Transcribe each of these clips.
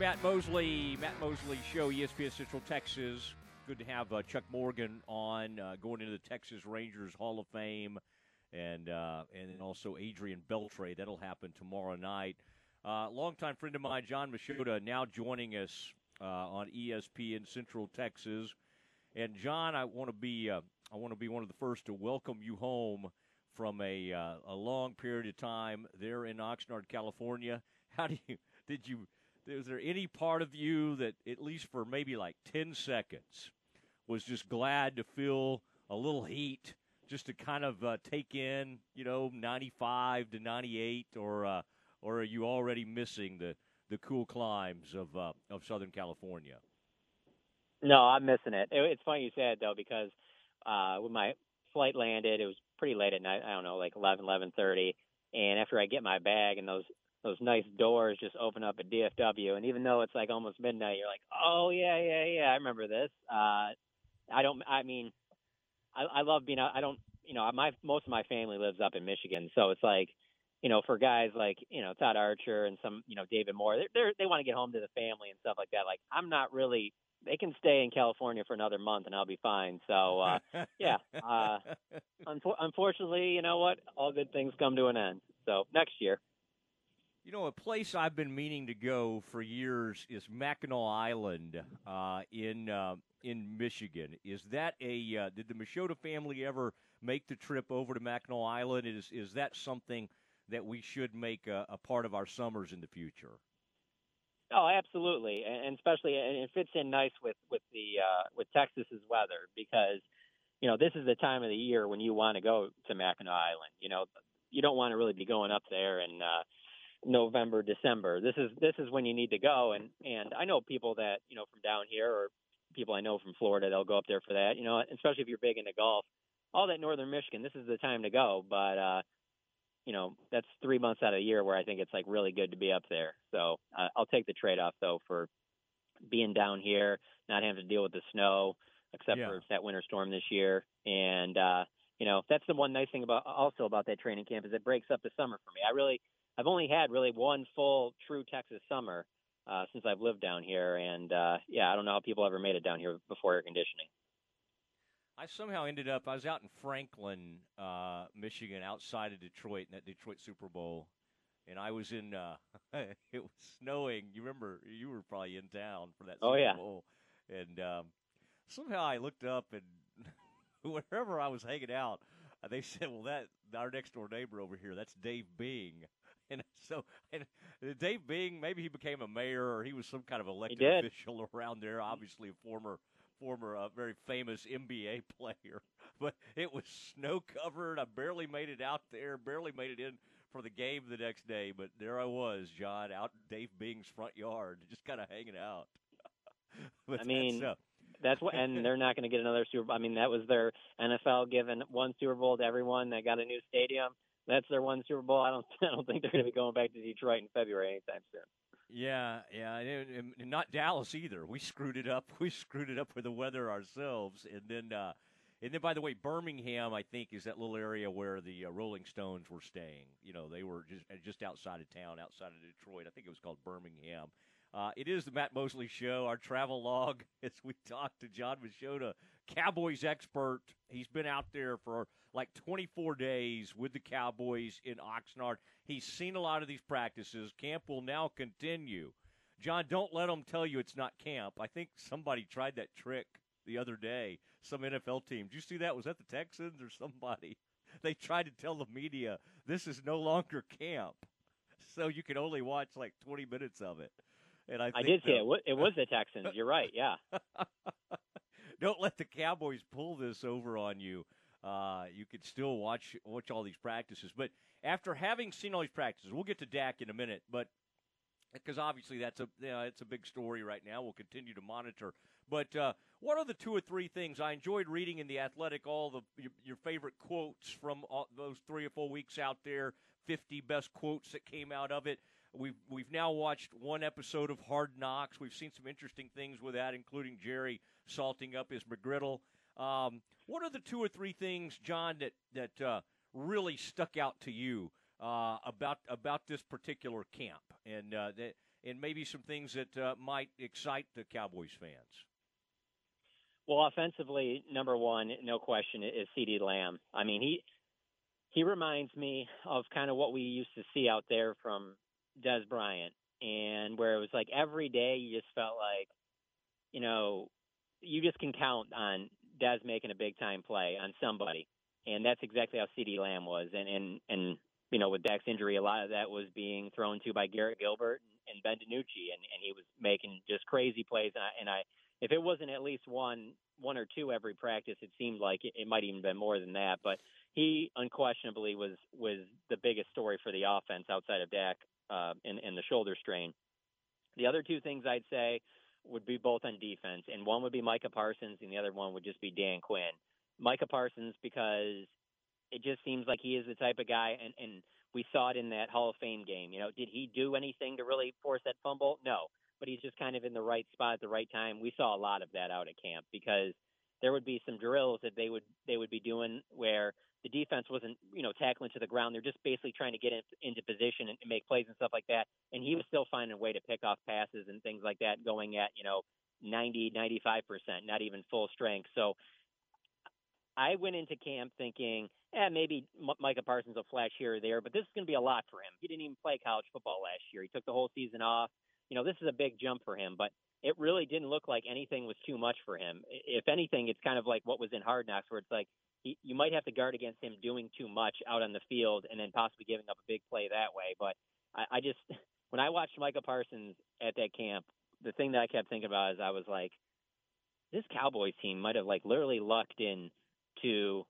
Matt Mosley, Matt Mosley Show, ESPN Central Texas. Good to have uh, Chuck Morgan on, uh, going into the Texas Rangers Hall of Fame, and uh, and then also Adrian Beltre. That'll happen tomorrow night. Uh, longtime friend of mine, Jon Machota, now joining us uh, on ESPN Central Texas. And John, I want to be uh, I want to be one of the first to welcome you home from a uh, a long period of time there in Oxnard, California. How do you did you is there any part of you that at least for maybe like 10 seconds was just glad to feel a little heat just to kind of uh, take in you know 95 to 98 or uh, or are you already missing the the cool climes of uh, of southern california no i'm missing it. it it's funny you said though because uh, when my flight landed it was pretty late at night i don't know like 11 11:30 and after i get my bag and those those nice doors just open up at DFW. And even though it's like almost midnight, you're like, oh yeah, yeah, yeah, I remember this. Uh, I don't. I mean, I, I love being. Out. I don't. You know, my most of my family lives up in Michigan, so it's like, you know, for guys like you know Todd Archer and some you know David Moore, they're, they're they want to get home to the family and stuff like that. Like I'm not really. They can stay in California for another month and I'll be fine. So uh, yeah. Uh, unfor- unfortunately, you know what? All good things come to an end. So next year. You know, a place I've been meaning to go for years is Mackinac Island uh, in uh, in Michigan. Is that a uh, did the Machota family ever make the trip over to Mackinac Island? Is is that something that we should make a, a part of our summers in the future? Oh, absolutely, and especially and it fits in nice with with the uh, with Texas's weather because you know this is the time of the year when you want to go to Mackinac Island. You know, you don't want to really be going up there and uh, November, December. This is this is when you need to go. And and I know people that you know from down here or people I know from Florida. They'll go up there for that. You know, especially if you're big into golf. All that northern Michigan. This is the time to go. But uh, you know, that's three months out of the year where I think it's like really good to be up there. So uh, I'll take the trade off though for being down here, not having to deal with the snow, except yeah. for that winter storm this year. And uh, you know, that's the one nice thing about also about that training camp is it breaks up the summer for me. I really I've only had really one full true Texas summer uh, since I've lived down here, and uh, yeah, I don't know how people ever made it down here before air conditioning. I somehow ended up. I was out in Franklin, uh, Michigan, outside of Detroit, in that Detroit Super Bowl, and I was in. Uh, it was snowing. You remember? You were probably in town for that. Oh, Super oh yeah. Bowl, and um, somehow I looked up and wherever I was hanging out, they said, "Well, that our next door neighbor over here, that's Dave Bing." And so, and Dave Bing, maybe he became a mayor or he was some kind of elected official around there. Obviously, a former, former, uh, very famous NBA player. But it was snow covered. I barely made it out there. Barely made it in for the game the next day. But there I was, Jon, out Dave Bing's front yard, just kind of hanging out. I mean. That's, uh, that's what, and they're not going to get another Super Bowl. I mean, that was their NFL giving one Super Bowl to everyone that got a new stadium that's their one Super Bowl. I don't I don't think they're going to be going back to Detroit in February anytime soon. Yeah, yeah, and, and not Dallas either. We screwed it up. We screwed it up with the weather ourselves, and then. uh and then, by the way, Birmingham, I think, is that little area where the uh, Rolling Stones were staying. You know, they were just just outside of town, outside of Detroit. I think it was called Birmingham. Uh, it is the Matt Mosley Show, our travel log, as we talk to Jon Machota, Cowboys expert. He's been out there for like 24 days with the Cowboys in Oxnard. He's seen a lot of these practices. Camp will now continue. Jon, don't let them tell you it's not camp. I think somebody tried that trick the other day. Some NFL team. Did you see that? Was that the Texans or somebody? They tried to tell the media this is no longer camp, so you can only watch like 20 minutes of it. And I, I did see it. It was the Texans. You're right. Yeah. don't let the Cowboys pull this over on you. Uh, you could still watch watch all these practices. But after having seen all these practices, we'll get to Dak in a minute. But because obviously that's a you know, it's a big story right now. We'll continue to monitor. But uh, what are the two or three things I enjoyed reading in the Athletic? All the your, your favorite quotes from all, those three or four weeks out there. Fifty best quotes that came out of it. We've we've now watched one episode of Hard Knocks. We've seen some interesting things with that, including Jerry salting up his McGriddle. Um, what are the two or three things, Jon, that that uh, really stuck out to you uh, about about this particular camp? And uh, that, and maybe some things that uh, might excite the Cowboys fans? Well, offensively, number one, no question, is CeeDee Lamb. I mean, he he reminds me of kind of what we used to see out there from Dez Bryant, and where it was like every day you just felt like, you know, you just can count on Dez making a big time play on somebody, and that's exactly how CeeDee Lamb was. And and and you know, with Dak's injury, a lot of that was being thrown to by Garrett Gilbert and, and Ben DiNucci, and and he was making just crazy plays. And I, and I, if it wasn't at least one one or two every practice, it seemed like it, it might even been more than that. But he unquestionably was was the biggest story for the offense outside of Dak uh, in in the shoulder strain. The other two things I'd say would be both on defense, and one would be Micah Parsons, and the other one would just be Dan Quinn. Micah Parsons because it just seems like he is the type of guy, and and we saw it in that Hall of Fame game. You know, did he do anything to really force that fumble? No, but he's just kind of in the right spot at the right time. We saw a lot of that out at camp because there would be some drills that they would they would be doing where the defense wasn't you know tackling to the ground. They're just basically trying to get in, into position and, and make plays and stuff like that. And he was still finding a way to pick off passes and things like that, going at you know 90, 95 percent, not even full strength. So I went into camp thinking, eh, maybe M- Micah Parsons will flash here or there, but this is going to be a lot for him. He didn't even play college football last year. He took the whole season off. You know, this is a big jump for him, but it really didn't look like anything was too much for him. If anything, it's kind of like what was in Hard Knocks, where it's like he, you might have to guard against him doing too much out on the field and then possibly giving up a big play that way. But I, I just, when I watched Micah Parsons at that camp, the thing that I kept thinking about is I was like, this Cowboys team might have like literally lucked in to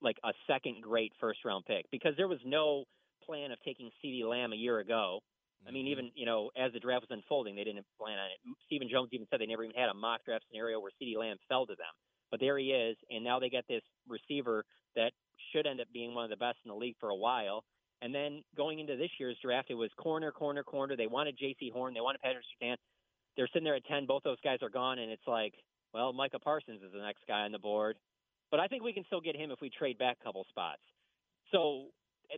like a second great first round pick because there was no plan of taking CeeDee Lamb a year ago. I mean, mm-hmm. even you know, as the draft was unfolding, they didn't plan on it. Stephen Jones even said they never even had a mock draft scenario where CeeDee Lamb fell to them. But there he is, and now they get this receiver that should end up being one of the best in the league for a while. And then going into this year's draft, it was corner, corner, corner. They wanted Jaycee Horn, they wanted Patrick Surtain. They're sitting there at ten. Both those guys are gone, and it's like, well, Micah Parsons is the next guy on the board. But I think we can still get him if we trade back a couple spots. So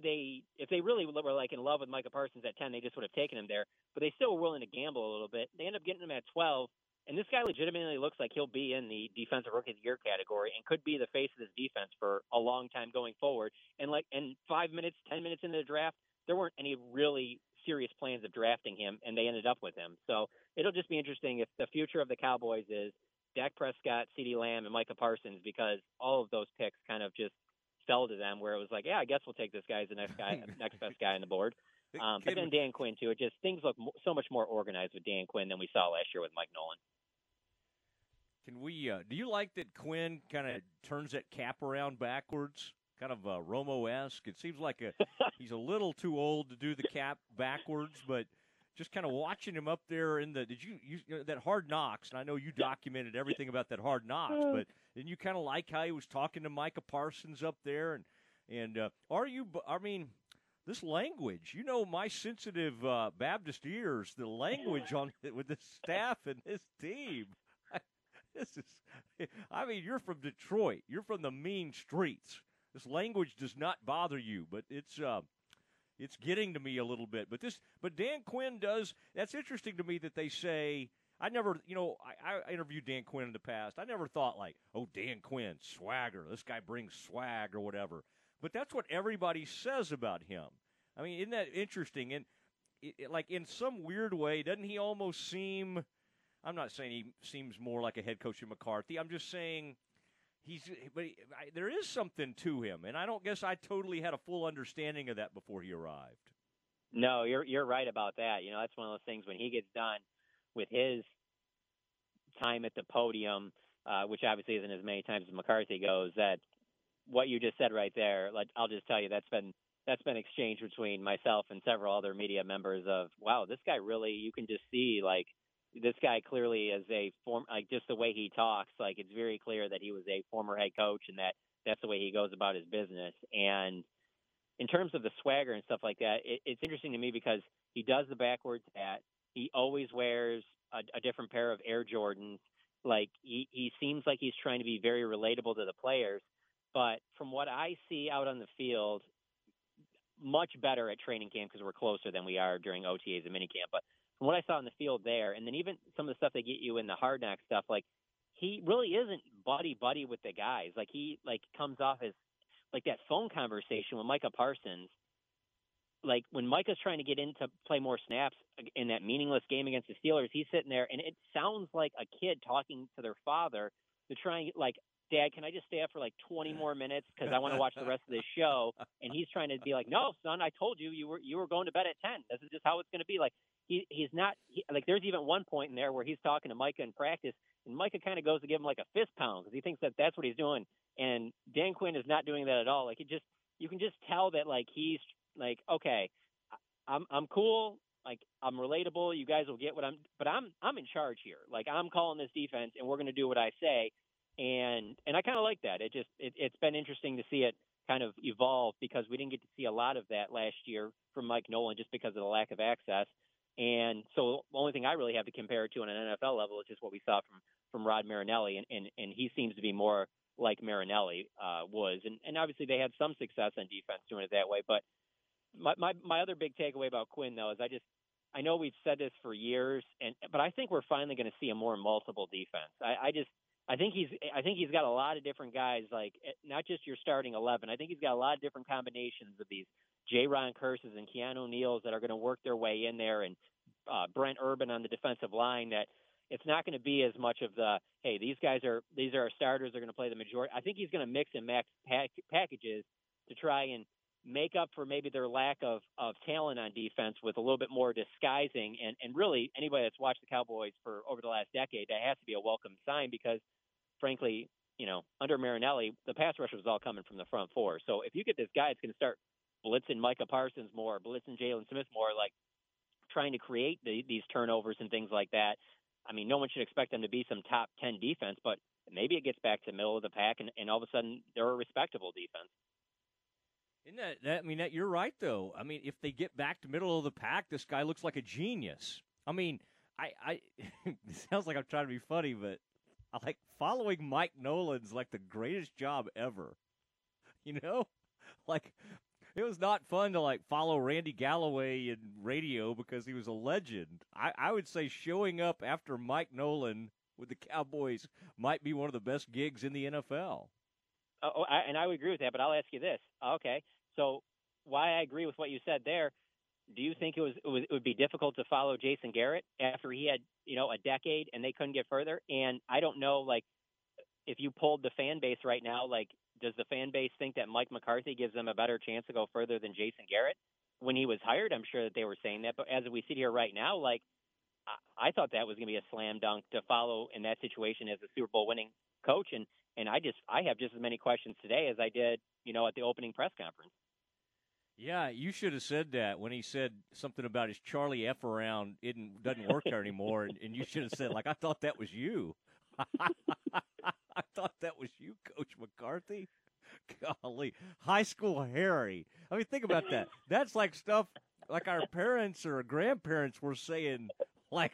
they, if they really were like in love with Micah Parsons at ten, they just would have taken him there. But they still were willing to gamble a little bit. They end up getting him at twelve, and this guy legitimately looks like he'll be in the defensive rookie of the year category and could be the face of this defense for a long time going forward. And like, in five minutes, ten minutes into the draft, there weren't any really serious plans of drafting him, and they ended up with him. So it'll just be interesting if the future of the Cowboys is Dak Prescott, CeeDee Lamb, and Micah Parsons because all of those picks kind of just fell to them where it was like, yeah, I guess we'll take this guy as the next guy, next best guy on the board. Um, but then Dan Quinn too. It just things look so much more organized with Dan Quinn than we saw last year with Mike Nolan. Can we? Uh, do you like that Quinn kind of turns that cap around backwards, kind of uh, Romo esque? It seems like a, he's a little too old to do the cap backwards, but just kind of watching him up there in the did you, you, you know, that hard knocks and i know you documented everything about that hard knocks but then you kind of like how he was talking to micah parsons up there? And and uh, are you i mean this language you know my sensitive uh, baptist ears the language on with the staff and this team this is i mean you're from detroit you're from the mean streets this language does not bother you but it's uh, it's getting to me a little bit. But this, but Dan Quinn does. That's interesting to me that they say. I never, you know, I, I interviewed Dan Quinn in the past. I never thought like, oh, Dan Quinn, swagger. This guy brings swag or whatever. But that's what everybody says about him. I mean, isn't that interesting? And it, it, like in some weird way, doesn't he almost seem? I'm not saying he seems more like a head coach of McCarthy. I'm just saying he's but he, I, there is something to him, and I don't guess I totally had a full understanding of that before he arrived. No, you're you're right about that. You know, that's one of those things when he gets done with his time at the podium, uh, which obviously isn't as many times as McCarthy goes. That what you just said right there, like I'll just tell you, that's been that's been exchanged between myself and several other media members. Of wow, this guy really, you can just see like this guy clearly is a form like just the way he talks like it's very clear that he was a former head coach and that that's the way he goes about his business. And in terms of the swagger and stuff like that it, it's interesting to me because he does the backwards hat. He always wears a, a different pair of air jordans. Like he, he seems like he's trying to be very relatable to the players. But from what i see out on the field much better at training camp because we're closer than we are during otas and minicamp. But from what I saw in the field there, and then even some of the stuff they get you in the hard knock stuff, like he really isn't buddy buddy with the guys. Like he like comes off as like that phone conversation with Micah Parsons. Like when Micah's trying to get in to play more snaps in that meaningless game against the Steelers, he's sitting there and it sounds like a kid talking to their father to try and like Dad, can I just stay up for like 20 more minutes because I want to watch the rest of this show? And he's trying to be like, No, son, I told you you were you were going to bed at 10. This is just how it's going to be. Like he he's not he, like. There's even one point in there where he's talking to Micah in practice, and Micah kind of goes to give him like a fist pound because he thinks that that's what he's doing. And Dan Quinn is not doing that at all. Like it just you can just tell that like he's like okay, I'm I'm cool. Like I'm relatable. You guys will get what I'm, but I'm I'm in charge here. Like I'm calling this defense, and we're going to do what I say and and I kind of like that. It just it, it's been interesting to see it kind of evolve because we didn't get to see a lot of that last year from Mike Nolan just because of the lack of access. And so the only thing I really have to compare it to on an NFL level is just what we saw from from Rod Marinelli, and and, and he seems to be more like Marinelli uh, was, and and obviously they had some success on defense doing it that way. But my my my other big takeaway about Quinn though is I just I know we've said this for years, and but I think we're finally going to see a more multiple defense. I, I just I think he's I think he's got a lot of different guys, like eh, not just your starting eleven. I think he's got a lot of different combinations of these Jayron Kearses and Keanu Neal's that are going to work their way in there, and uh, Brent Urban on the defensive line. That it's not going to be as much of the hey these guys are these are our starters. They're going to play the majority. I think he's going to mix and max pack, packages to try and make up for maybe their lack of, of talent on defense with a little bit more disguising. And, and really, anybody that's watched the Cowboys for over the last decade, that has to be a welcome sign because frankly, you know, under Marinelli, the pass rush was all coming from the front four. So if you get this guy that's going to start blitzing Micah Parsons more, blitzing Jaylon Smith more, like trying to create the, these turnovers and things like that, I mean, no one should expect them to be some top 10 defense, but maybe it gets back to middle of the pack and, and all of a sudden they're a respectable defense. Isn't that, that, I mean, that you're right, though. I mean, if they get back to middle of the pack, this guy looks like a genius. I mean, I, I it sounds like I'm trying to be funny, but I like following Mike Nolan's like the greatest job ever. You know? Like it was not fun to like follow Randy Galloway in radio because he was a legend. I, I would say showing up after Mike Nolan with the Cowboys might be one of the best gigs in the NFL. Oh, oh, I, and I would agree with that, but I'll ask you this. Okay, so why I agree with what you said there do you think it was, it was it would be difficult to follow Jason Garrett after he had you know a decade and they couldn't get further? And I don't know like if you pulled the fan base right now, like does the fan base think that Mike McCarthy gives them a better chance to go further than Jason Garrett? When he was hired, I'm sure that they were saying that. But as we sit here right now, like I, I thought that was going to be a slam dunk to follow in that situation as a Super Bowl winning coach, and and I just I have just as many questions today as I did you know at the opening press conference. Yeah, you should have said that when he said something about his Charlie F around it doesn't work there anymore, and, and you should have said like I thought that was you. I thought that was you, Coach McCarthy. Golly, high school Harry. I mean, think about that. That's like stuff like our parents or grandparents were saying, like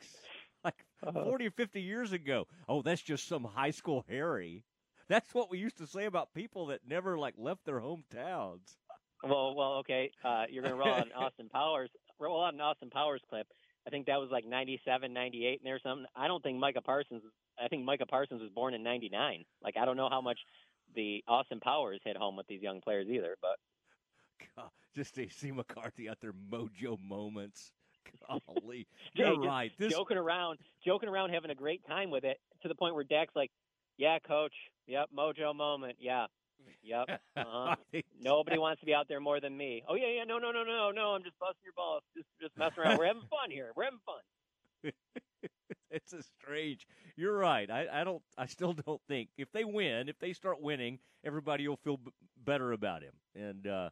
like uh-huh. forty or fifty years ago. Oh, that's just some high school Harry. That's what we used to say about people that never like left their hometowns. Well, well, okay. Uh, you're going to roll out an Austin Powers, roll out an Austin Powers clip. I think that was like 97, 98 and there's something. I don't think Micah Parsons. I think Micah Parsons was born in '99. Like I don't know how much the Austin Powers hit home with these young players either. But God, just see McCarthy out there mojo moments. Golly, you're right. This... Joking around, joking around, having a great time with it to the point where Dak's like, "Yeah, coach. Yep, mojo moment. Yeah, Yep. Uh-huh. Nobody wants to be out there more than me. Oh yeah, yeah. No, no, no, no, no. I'm just busting your balls. Just, just messing around. We're having fun here. We're having fun. it's a strange. You're right. I, I don't. I still don't think if they win, if they start winning, everybody will feel b- better about him. And uh,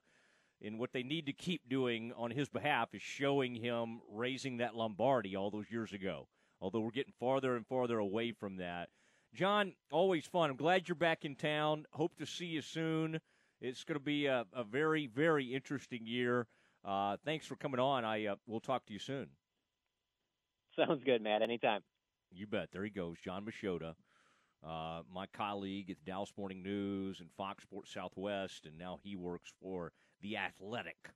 and what they need to keep doing on his behalf is showing him raising that Lombardi all those years ago. Although we're getting farther and farther away from that. Jon, always fun. I'm glad you're back in town. Hope to see you soon. It's going to be a, a very, very interesting year. Uh, thanks for coming on. I uh, we'll talk to you soon. Sounds good, Matt. Anytime. You bet. There he goes, Jon Machota, uh, my colleague at the Dallas Morning News and Fox Sports Southwest, and now he works for the Athletic.